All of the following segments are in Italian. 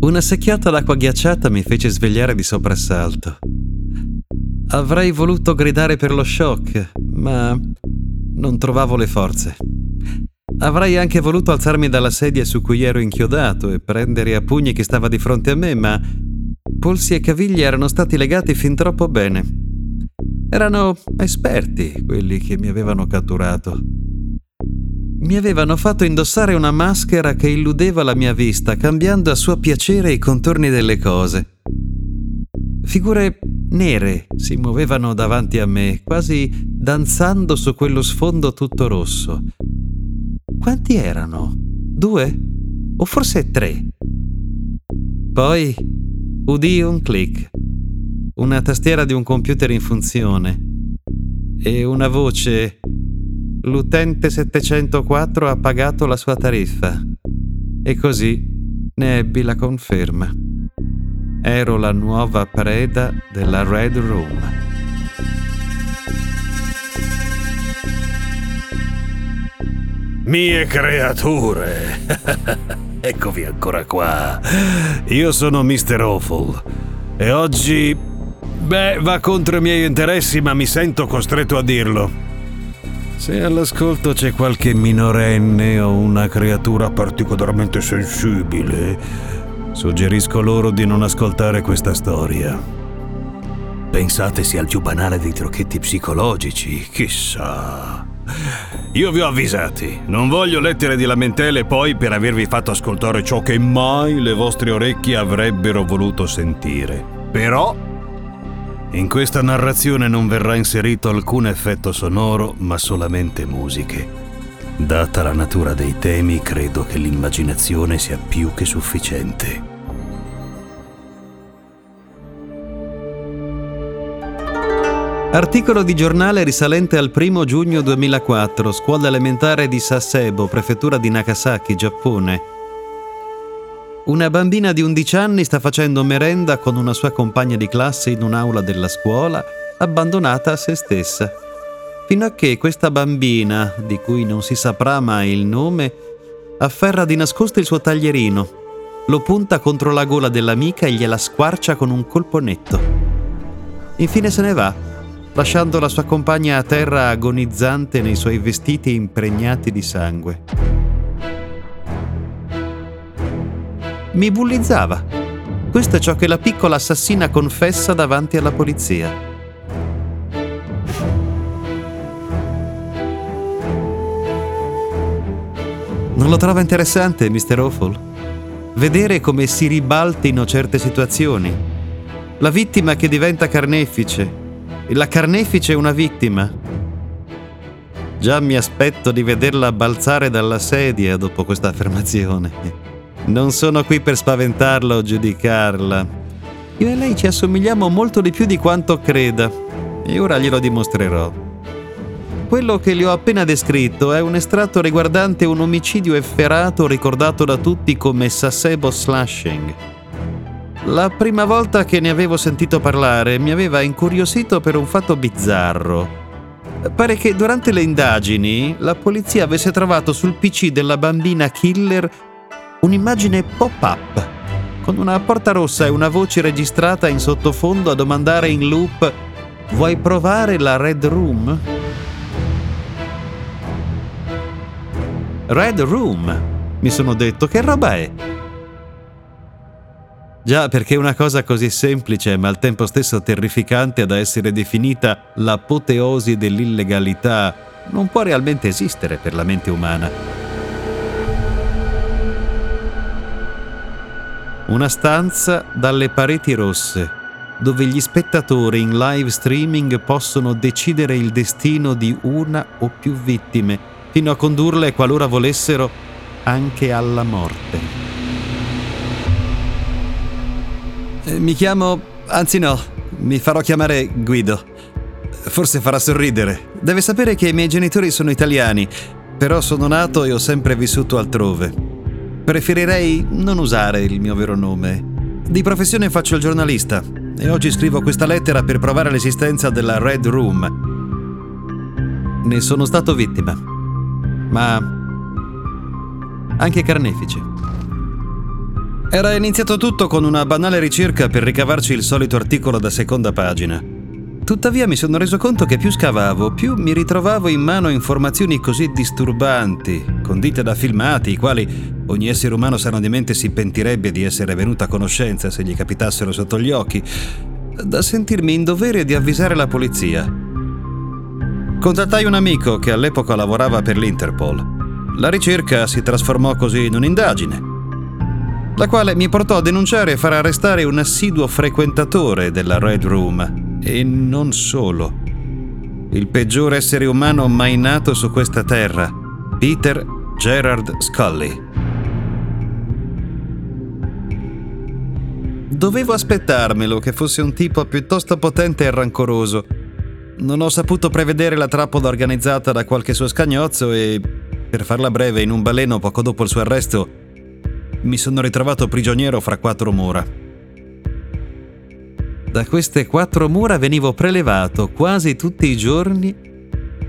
Una secchiata d'acqua ghiacciata mi fece svegliare di soprassalto. Avrei voluto gridare per lo shock, ma non trovavo le forze. Avrei anche voluto alzarmi dalla sedia su cui ero inchiodato e prendere a pugni chi stava di fronte a me, ma polsi e caviglie erano stati legati fin troppo bene. Erano esperti quelli che mi avevano catturato. Mi avevano fatto indossare una maschera che illudeva la mia vista, cambiando a suo piacere i contorni delle cose. Figure nere si muovevano davanti a me, quasi danzando su quello sfondo tutto rosso. Quanti erano? Due? O forse tre? Poi udì un click, una tastiera di un computer in funzione e una voce L'utente 704 ha pagato la sua tariffa. E così ne ebbi la conferma. Ero la nuova preda della Red Room. Mie creature! Eccovi ancora qua. Io sono Mr. Awful e oggi... Beh, va contro i miei interessi, ma mi sento costretto a dirlo. Se all'ascolto c'è qualche minorenne o una creatura particolarmente sensibile, suggerisco loro di non ascoltare questa storia. Pensate sia il più banale dei trucchetti psicologici, chissà. Io vi ho avvisati, non voglio lettere di lamentele poi per avervi fatto ascoltare ciò che mai le vostre orecchie avrebbero voluto sentire. Però in questa narrazione non verrà inserito alcun effetto sonoro, ma solamente musiche. Data la natura dei temi, credo che l'immaginazione sia più che sufficiente. Articolo di giornale risalente al 1 giugno 2004, scuola elementare di Sasebo, prefettura di Nagasaki, Giappone. Una bambina di 11 anni sta facendo merenda con una sua compagna di classe in un'aula della scuola, abbandonata a se stessa. Fino a che questa bambina, di cui non si saprà mai il nome, afferra di nascosto il suo taglierino, lo punta contro la gola dell'amica e gliela squarcia con un colpo netto. Infine se ne va, lasciando la sua compagna a terra agonizzante nei suoi vestiti impregnati di sangue. Mi bullizzava. Questo è ciò che la piccola assassina confessa davanti alla polizia. Non lo trova interessante, Mr. Awful? Vedere come si ribaltino certe situazioni. La vittima che diventa carnefice. E la carnefice una vittima. Già mi aspetto di vederla balzare dalla sedia dopo questa affermazione. Non sono qui per spaventarla o giudicarla. Io e lei ci assomigliamo molto di più di quanto creda e ora glielo dimostrerò. Quello che le ho appena descritto è un estratto riguardante un omicidio efferato ricordato da tutti come Sasebo Slashing. La prima volta che ne avevo sentito parlare mi aveva incuriosito per un fatto bizzarro. Pare che durante le indagini la polizia avesse trovato sul PC della bambina killer un'immagine pop-up con una porta rossa e una voce registrata in sottofondo a domandare in loop Vuoi provare la Red Room? Red Room, mi sono detto, che roba è? Già, perché una cosa così semplice ma al tempo stesso terrificante da essere definita l'apoteosi dell'illegalità non può realmente esistere per la mente umana. Una stanza dalle pareti rosse, dove gli spettatori in live streaming possono decidere il destino di una o più vittime, fino a condurle, qualora volessero, anche alla morte. Eh, mi chiamo... anzi no, mi farò chiamare Guido. Forse farà sorridere. Deve sapere che i miei genitori sono italiani, però sono nato e ho sempre vissuto altrove. Preferirei non usare il mio vero nome. Di professione faccio il giornalista e oggi scrivo questa lettera per provare l'esistenza della Red Room. Ne sono stato vittima, ma anche carnefice. Era iniziato tutto con una banale ricerca per ricavarci il solito articolo da seconda pagina. Tuttavia mi sono reso conto che più scavavo, più mi ritrovavo in mano informazioni così disturbanti, condite da filmati, i quali ogni essere umano sano di mente si pentirebbe di essere venuto a conoscenza se gli capitassero sotto gli occhi, da sentirmi in dovere di avvisare la polizia. Contattai un amico che all'epoca lavorava per l'Interpol. La ricerca si trasformò così in un'indagine, la quale mi portò a denunciare e far arrestare un assiduo frequentatore della Red Room e non solo. Il peggior essere umano mai nato su questa terra, Peter Gerard Scully. Dovevo aspettarmelo che fosse un tipo piuttosto potente e rancoroso. Non ho saputo prevedere la trappola organizzata da qualche suo scagnozzo e, per farla breve, in un baleno poco dopo il suo arresto, mi sono ritrovato prigioniero fra quattro mura. Da queste quattro mura venivo prelevato quasi tutti i giorni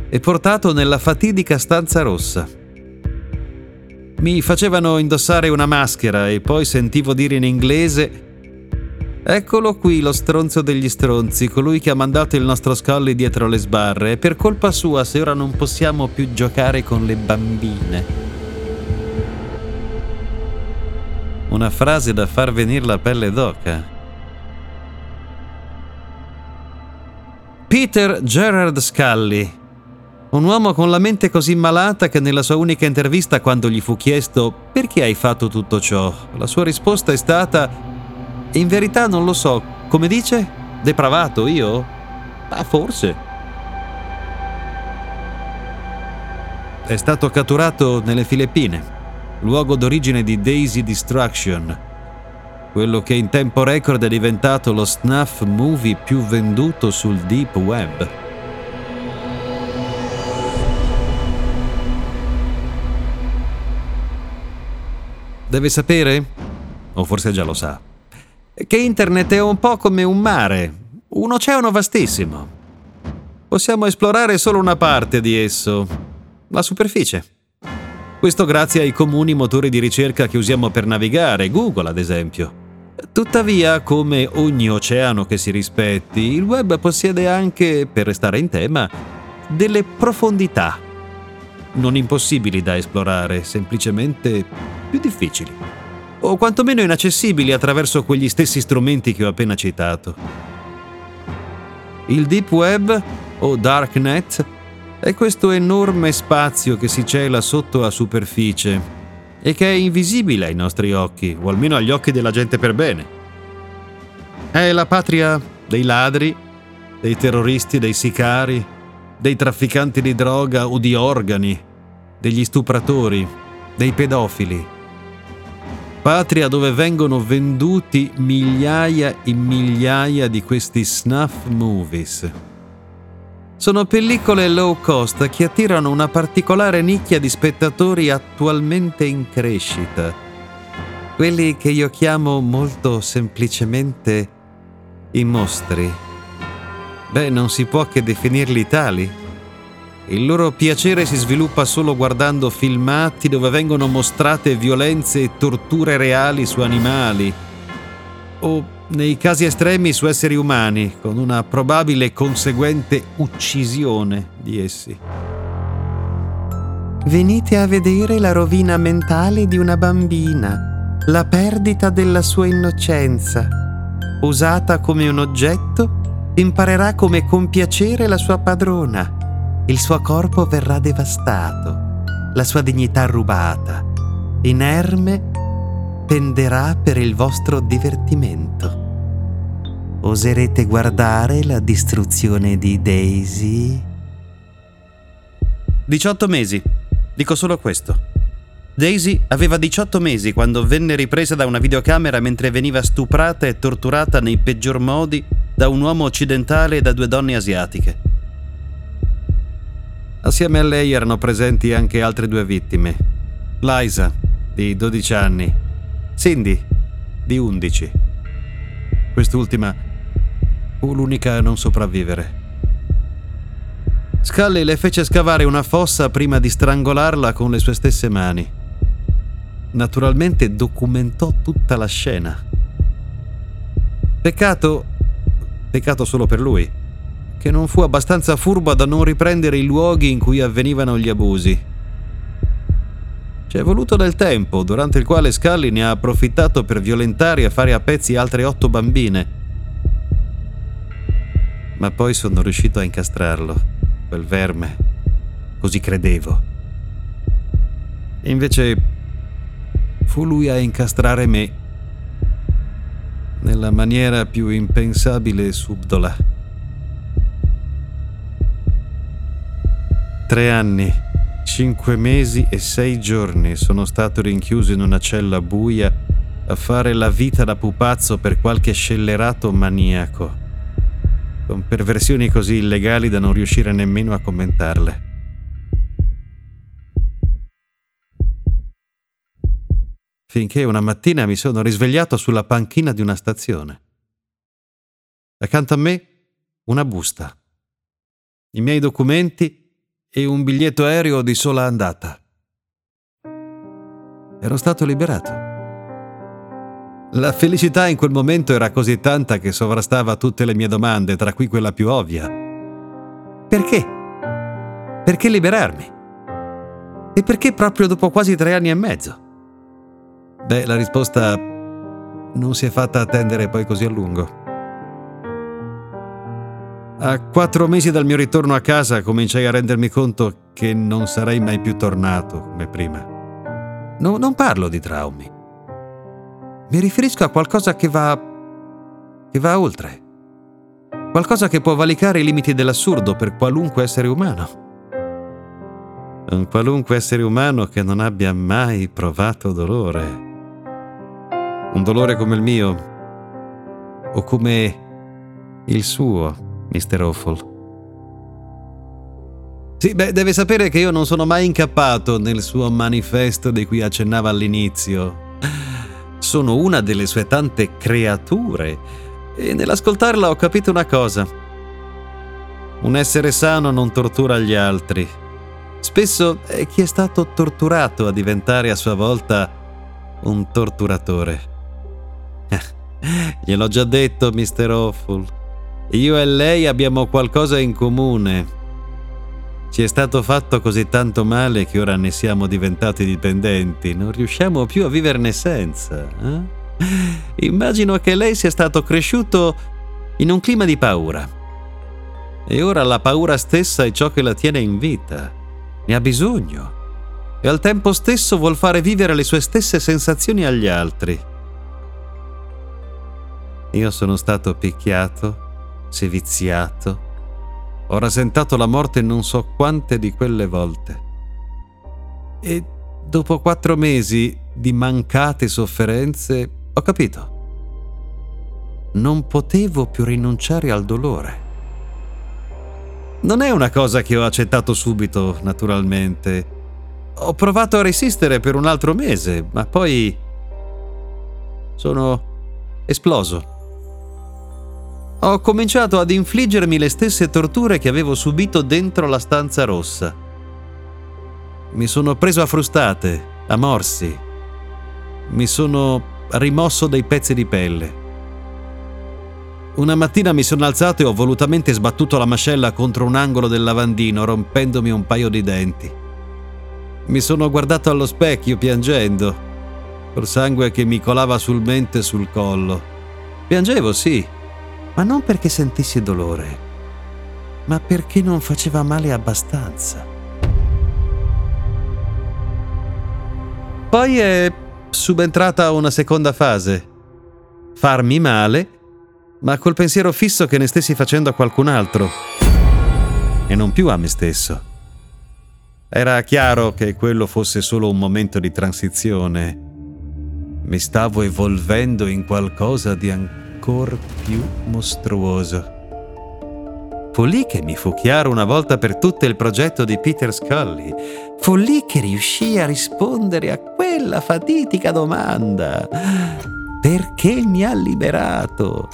e portato nella fatidica stanza rossa. Mi facevano indossare una maschera e poi sentivo dire in inglese Eccolo qui lo stronzo degli stronzi, colui che ha mandato il nostro Scully dietro le sbarre. È per colpa sua se ora non possiamo più giocare con le bambine. Una frase da far venire la pelle d'oca. Peter Gerard Scully, un uomo con la mente così malata che nella sua unica intervista quando gli fu chiesto perché hai fatto tutto ciò, la sua risposta è stata in verità non lo so, come dice? Depravato io? Ah, forse. È stato catturato nelle Filippine, luogo d'origine di Daisy Destruction, quello che in tempo record è diventato lo snuff movie più venduto sul deep web. Deve sapere, o forse già lo sa, che internet è un po' come un mare, un oceano vastissimo. Possiamo esplorare solo una parte di esso, la superficie. Questo grazie ai comuni motori di ricerca che usiamo per navigare, Google ad esempio. Tuttavia, come ogni oceano che si rispetti, il web possiede anche, per restare in tema, delle profondità. Non impossibili da esplorare, semplicemente più difficili. O quantomeno inaccessibili attraverso quegli stessi strumenti che ho appena citato. Il Deep Web, o Darknet, è questo enorme spazio che si cela sotto la superficie e che è invisibile ai nostri occhi, o almeno agli occhi della gente per bene. È la patria dei ladri, dei terroristi, dei sicari, dei trafficanti di droga o di organi, degli stupratori, dei pedofili. Patria dove vengono venduti migliaia e migliaia di questi snuff movies sono pellicole low cost che attirano una particolare nicchia di spettatori attualmente in crescita. Quelli che io chiamo molto semplicemente i mostri. Beh, non si può che definirli tali. Il loro piacere si sviluppa solo guardando filmati dove vengono mostrate violenze e torture reali su animali o nei casi estremi su esseri umani, con una probabile conseguente uccisione di essi. Venite a vedere la rovina mentale di una bambina, la perdita della sua innocenza. Usata come un oggetto, imparerà come compiacere la sua padrona. Il suo corpo verrà devastato, la sua dignità rubata. Inerme penderà per il vostro divertimento. Oserete guardare la distruzione di Daisy? 18 mesi. Dico solo questo. Daisy aveva 18 mesi quando venne ripresa da una videocamera mentre veniva stuprata e torturata nei peggior modi da un uomo occidentale e da due donne asiatiche. Assieme a lei erano presenti anche altre due vittime. Liza, di 12 anni, Cindy, di 11. Quest'ultima fu l'unica a non sopravvivere. Scully le fece scavare una fossa prima di strangolarla con le sue stesse mani. naturalmente documentò tutta la scena. Peccato, peccato solo per lui, che non fu abbastanza furbo da non riprendere i luoghi in cui avvenivano gli abusi. Ci è voluto del tempo, durante il quale Scully ne ha approfittato per violentare e fare a pezzi altre otto bambine. Ma poi sono riuscito a incastrarlo, quel verme. Così credevo. Invece fu lui a incastrare me nella maniera più impensabile e subdola. Tre anni Cinque mesi e sei giorni sono stato rinchiuso in una cella buia a fare la vita da pupazzo per qualche scellerato maniaco, con perversioni così illegali da non riuscire nemmeno a commentarle. Finché una mattina mi sono risvegliato sulla panchina di una stazione. Accanto a me una busta. I miei documenti e un biglietto aereo di sola andata. Ero stato liberato. La felicità in quel momento era così tanta che sovrastava tutte le mie domande, tra cui quella più ovvia. Perché? Perché liberarmi? E perché proprio dopo quasi tre anni e mezzo? Beh, la risposta non si è fatta attendere poi così a lungo. A quattro mesi dal mio ritorno a casa cominciai a rendermi conto che non sarei mai più tornato come prima. No, non parlo di traumi. Mi riferisco a qualcosa che va... che va oltre. Qualcosa che può valicare i limiti dell'assurdo per qualunque essere umano. Un qualunque essere umano che non abbia mai provato dolore. Un dolore come il mio o come il suo Mr. Awful. Sì, beh, deve sapere che io non sono mai incappato nel suo manifesto di cui accennava all'inizio. Sono una delle sue tante creature e nell'ascoltarla ho capito una cosa. Un essere sano non tortura gli altri. Spesso è chi è stato torturato a diventare a sua volta un torturatore. Gliel'ho già detto, Mr. Awful. Io e lei abbiamo qualcosa in comune. Ci è stato fatto così tanto male che ora ne siamo diventati dipendenti, non riusciamo più a viverne senza. Eh? Immagino che lei sia stato cresciuto in un clima di paura. E ora la paura stessa è ciò che la tiene in vita. Ne ha bisogno. E al tempo stesso vuol fare vivere le sue stesse sensazioni agli altri. Io sono stato picchiato seviziato. Ho rasentato la morte non so quante di quelle volte. E dopo quattro mesi di mancate sofferenze ho capito. Non potevo più rinunciare al dolore. Non è una cosa che ho accettato subito, naturalmente. Ho provato a resistere per un altro mese, ma poi sono esploso. Ho cominciato ad infliggermi le stesse torture che avevo subito dentro la stanza rossa. Mi sono preso a frustate, a morsi. Mi sono rimosso dei pezzi di pelle. Una mattina mi sono alzato e ho volutamente sbattuto la mascella contro un angolo del lavandino, rompendomi un paio di denti. Mi sono guardato allo specchio piangendo, col sangue che mi colava sul mento e sul collo. Piangevo, sì, ma non perché sentissi dolore, ma perché non faceva male abbastanza. Poi è subentrata una seconda fase. Farmi male, ma col pensiero fisso che ne stessi facendo a qualcun altro e non più a me stesso. Era chiaro che quello fosse solo un momento di transizione. Mi stavo evolvendo in qualcosa di ancora ancor più mostruoso. Fu lì che mi fu chiaro una volta per tutte il progetto di Peter Scully. Fu lì che riuscii a rispondere a quella fatidica domanda. Perché mi ha liberato?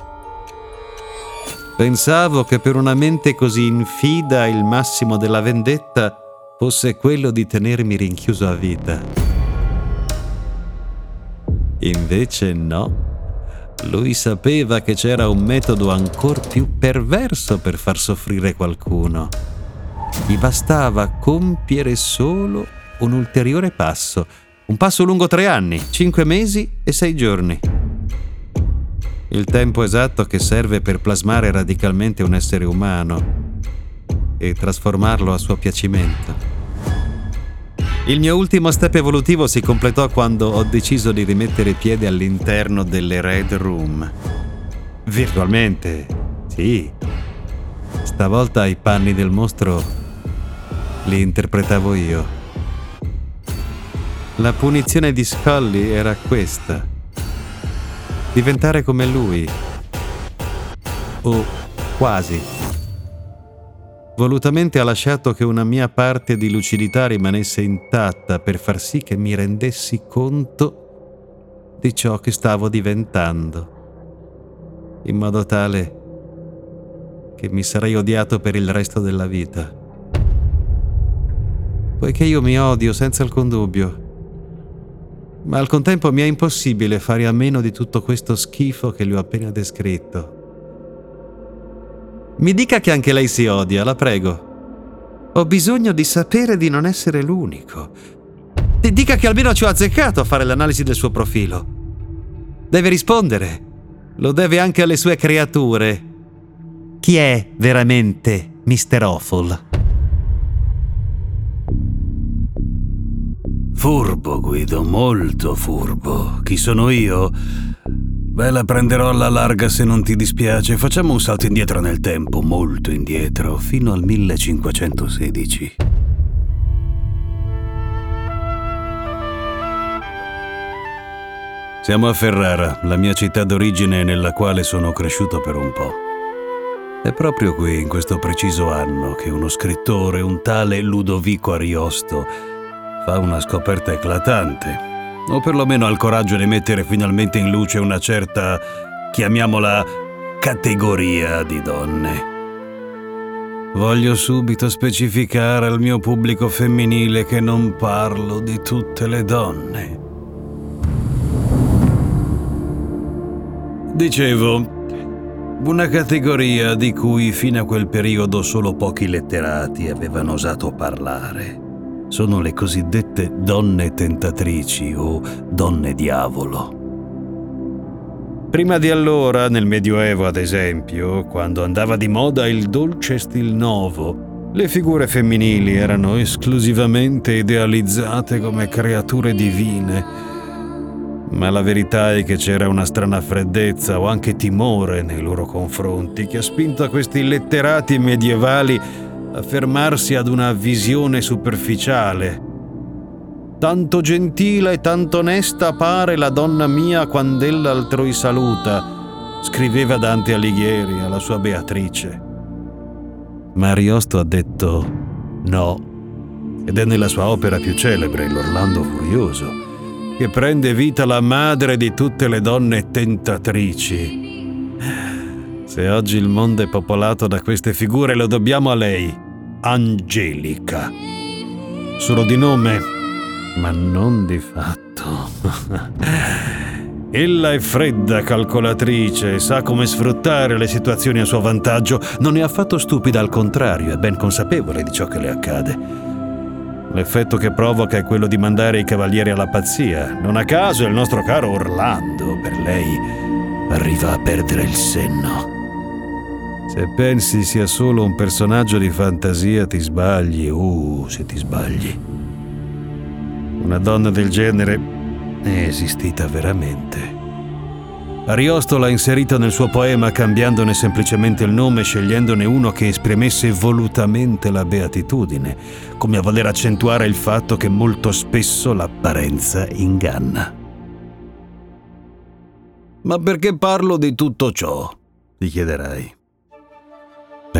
Pensavo che per una mente così infida il massimo della vendetta fosse quello di tenermi rinchiuso a vita. Invece no. Lui sapeva che c'era un metodo ancora più perverso per far soffrire qualcuno. Gli bastava compiere solo un ulteriore passo, un passo lungo tre anni, cinque mesi e sei giorni. Il tempo esatto che serve per plasmare radicalmente un essere umano e trasformarlo a suo piacimento. Il mio ultimo step evolutivo si completò quando ho deciso di rimettere piede all'interno delle Red Room. Virtualmente, sì. Stavolta i panni del mostro li interpretavo io. La punizione di Scully era questa. Diventare come lui. O quasi. Volutamente ha lasciato che una mia parte di lucidità rimanesse intatta per far sì che mi rendessi conto di ciò che stavo diventando, in modo tale che mi sarei odiato per il resto della vita. Poiché io mi odio senza alcun dubbio, ma al contempo mi è impossibile fare a meno di tutto questo schifo che gli ho appena descritto. Mi dica che anche lei si odia, la prego. Ho bisogno di sapere di non essere l'unico. E dica che almeno ci ho azzeccato a fare l'analisi del suo profilo. Deve rispondere. Lo deve anche alle sue creature. Chi è veramente Mr. Awful? Furbo, Guido, molto furbo. Chi sono io? Beh, la prenderò alla larga se non ti dispiace. Facciamo un salto indietro nel tempo, molto indietro, fino al 1516. Siamo a Ferrara, la mia città d'origine nella quale sono cresciuto per un po'. È proprio qui, in questo preciso anno, che uno scrittore, un tale Ludovico Ariosto, fa una scoperta eclatante o perlomeno ha il coraggio di mettere finalmente in luce una certa, chiamiamola, categoria di donne. Voglio subito specificare al mio pubblico femminile che non parlo di tutte le donne. Dicevo, una categoria di cui fino a quel periodo solo pochi letterati avevano osato parlare sono le cosiddette donne tentatrici o donne diavolo. Prima di allora, nel Medioevo ad esempio, quando andava di moda il dolce stil novo, le figure femminili erano esclusivamente idealizzate come creature divine. Ma la verità è che c'era una strana freddezza o anche timore nei loro confronti che ha spinto a questi letterati medievali fermarsi ad una visione superficiale. Tanto gentile e tanto onesta pare la donna mia quand'ella altrui saluta, scriveva Dante Alighieri alla sua Beatrice. Ma Ariosto ha detto no, ed è nella sua opera più celebre, L'Orlando Furioso, che prende vita la madre di tutte le donne tentatrici. Se oggi il mondo è popolato da queste figure lo dobbiamo a lei, Angelica. Solo di nome, ma non di fatto. Ella è fredda calcolatrice sa come sfruttare le situazioni a suo vantaggio. Non è affatto stupida, al contrario, è ben consapevole di ciò che le accade. L'effetto che provoca è quello di mandare i cavalieri alla pazzia. Non a caso il nostro caro Orlando, per lei, arriva a perdere il senno. Se pensi sia solo un personaggio di fantasia ti sbagli, uh, se ti sbagli. Una donna del genere è esistita veramente. Ariosto l'ha inserita nel suo poema cambiandone semplicemente il nome, scegliendone uno che esprimesse volutamente la beatitudine, come a voler accentuare il fatto che molto spesso l'apparenza inganna. Ma perché parlo di tutto ciò? ti chiederai.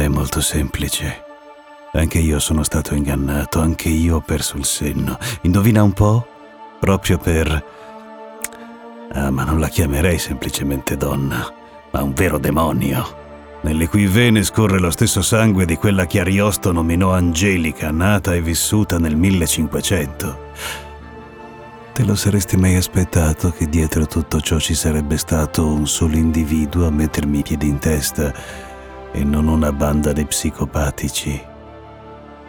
È molto semplice. Anche io sono stato ingannato, anche io ho perso il senno. Indovina un po'? Proprio per... Ah, ma non la chiamerei semplicemente donna, ma un vero demonio, nelle cui vene scorre lo stesso sangue di quella che Ariosto nominò Angelica, nata e vissuta nel 1500. Te lo saresti mai aspettato che dietro tutto ciò ci sarebbe stato un solo individuo a mettermi i piedi in testa e non una banda di psicopatici?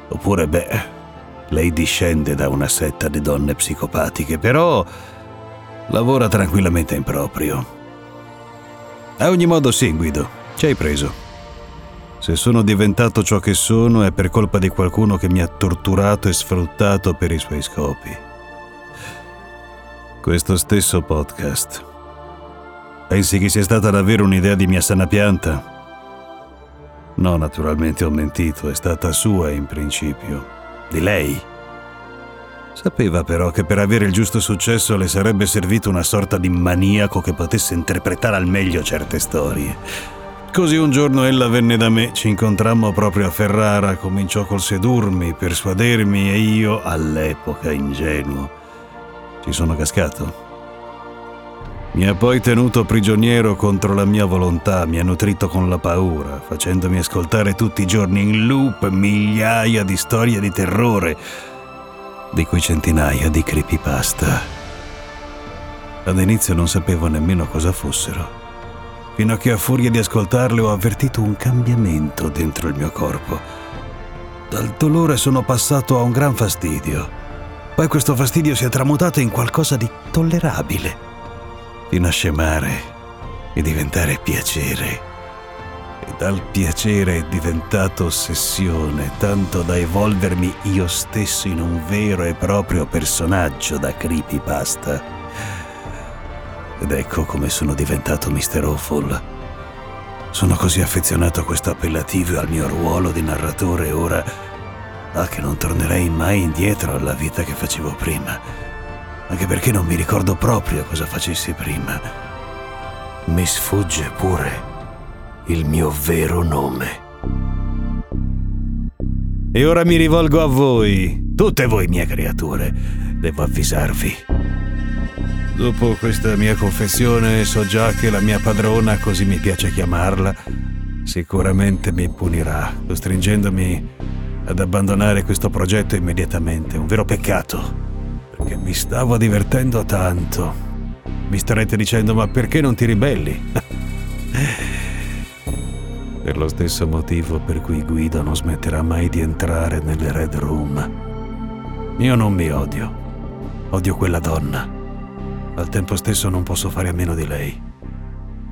Oppure, beh, lei discende da una setta di donne psicopatiche, però lavora tranquillamente in proprio. A ogni modo sì, Guido, ci hai preso. Se sono diventato ciò che sono è per colpa di qualcuno che mi ha torturato e sfruttato per i suoi scopi questo stesso podcast. Pensi che sia stata davvero un'idea di mia sana pianta? No, naturalmente ho mentito, è stata sua in principio. Di lei. Sapeva però che per avere il giusto successo le sarebbe servito una sorta di maniaco che potesse interpretare al meglio certe storie. Così un giorno ella venne da me, ci incontrammo proprio a Ferrara, cominciò col sedurmi, persuadermi e io, all'epoca ingenuo, ci sono cascato. Mi ha poi tenuto prigioniero contro la mia volontà, mi ha nutrito con la paura, facendomi ascoltare tutti i giorni in loop migliaia di storie di terrore, di cui centinaia di creepypasta. All'inizio non sapevo nemmeno cosa fossero, fino a che a furia di ascoltarle ho avvertito un cambiamento dentro il mio corpo. Dal dolore sono passato a un gran fastidio poi questo fastidio si è tramutato in qualcosa di tollerabile, fino a e diventare piacere. E dal piacere è diventato ossessione, tanto da evolvermi io stesso in un vero e proprio personaggio da creepypasta. Ed ecco come sono diventato Mr. Awful. Sono così affezionato a questo appellativo e al mio ruolo di narratore ora Ah, che non tornerei mai indietro alla vita che facevo prima. Anche perché non mi ricordo proprio cosa facessi prima. Mi sfugge pure il mio vero nome. E ora mi rivolgo a voi, tutte voi mie creature. Devo avvisarvi. Dopo questa mia confessione so già che la mia padrona, così mi piace chiamarla, sicuramente mi punirà, costringendomi ad abbandonare questo progetto immediatamente. Un vero peccato, perché mi stavo divertendo tanto. Mi starete dicendo, ma perché non ti ribelli? per lo stesso motivo per cui Guido non smetterà mai di entrare nelle Red Room. Io non mi odio, odio quella donna. Al tempo stesso non posso fare a meno di lei.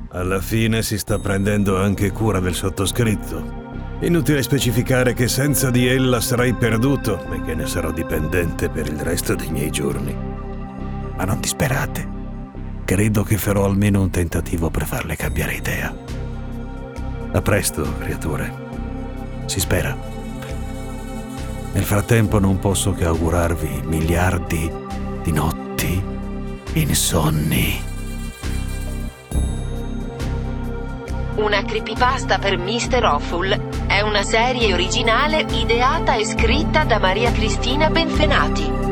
Alla fine si sta prendendo anche cura del sottoscritto Inutile specificare che senza di ella sarai perduto e che ne sarò dipendente per il resto dei miei giorni. Ma non disperate. Credo che farò almeno un tentativo per farle cambiare idea. A presto, creature. Si spera. Nel frattempo non posso che augurarvi miliardi di notti insonni. Una creepypasta per Mr. Awful è una serie originale ideata e scritta da Maria Cristina Benfenati.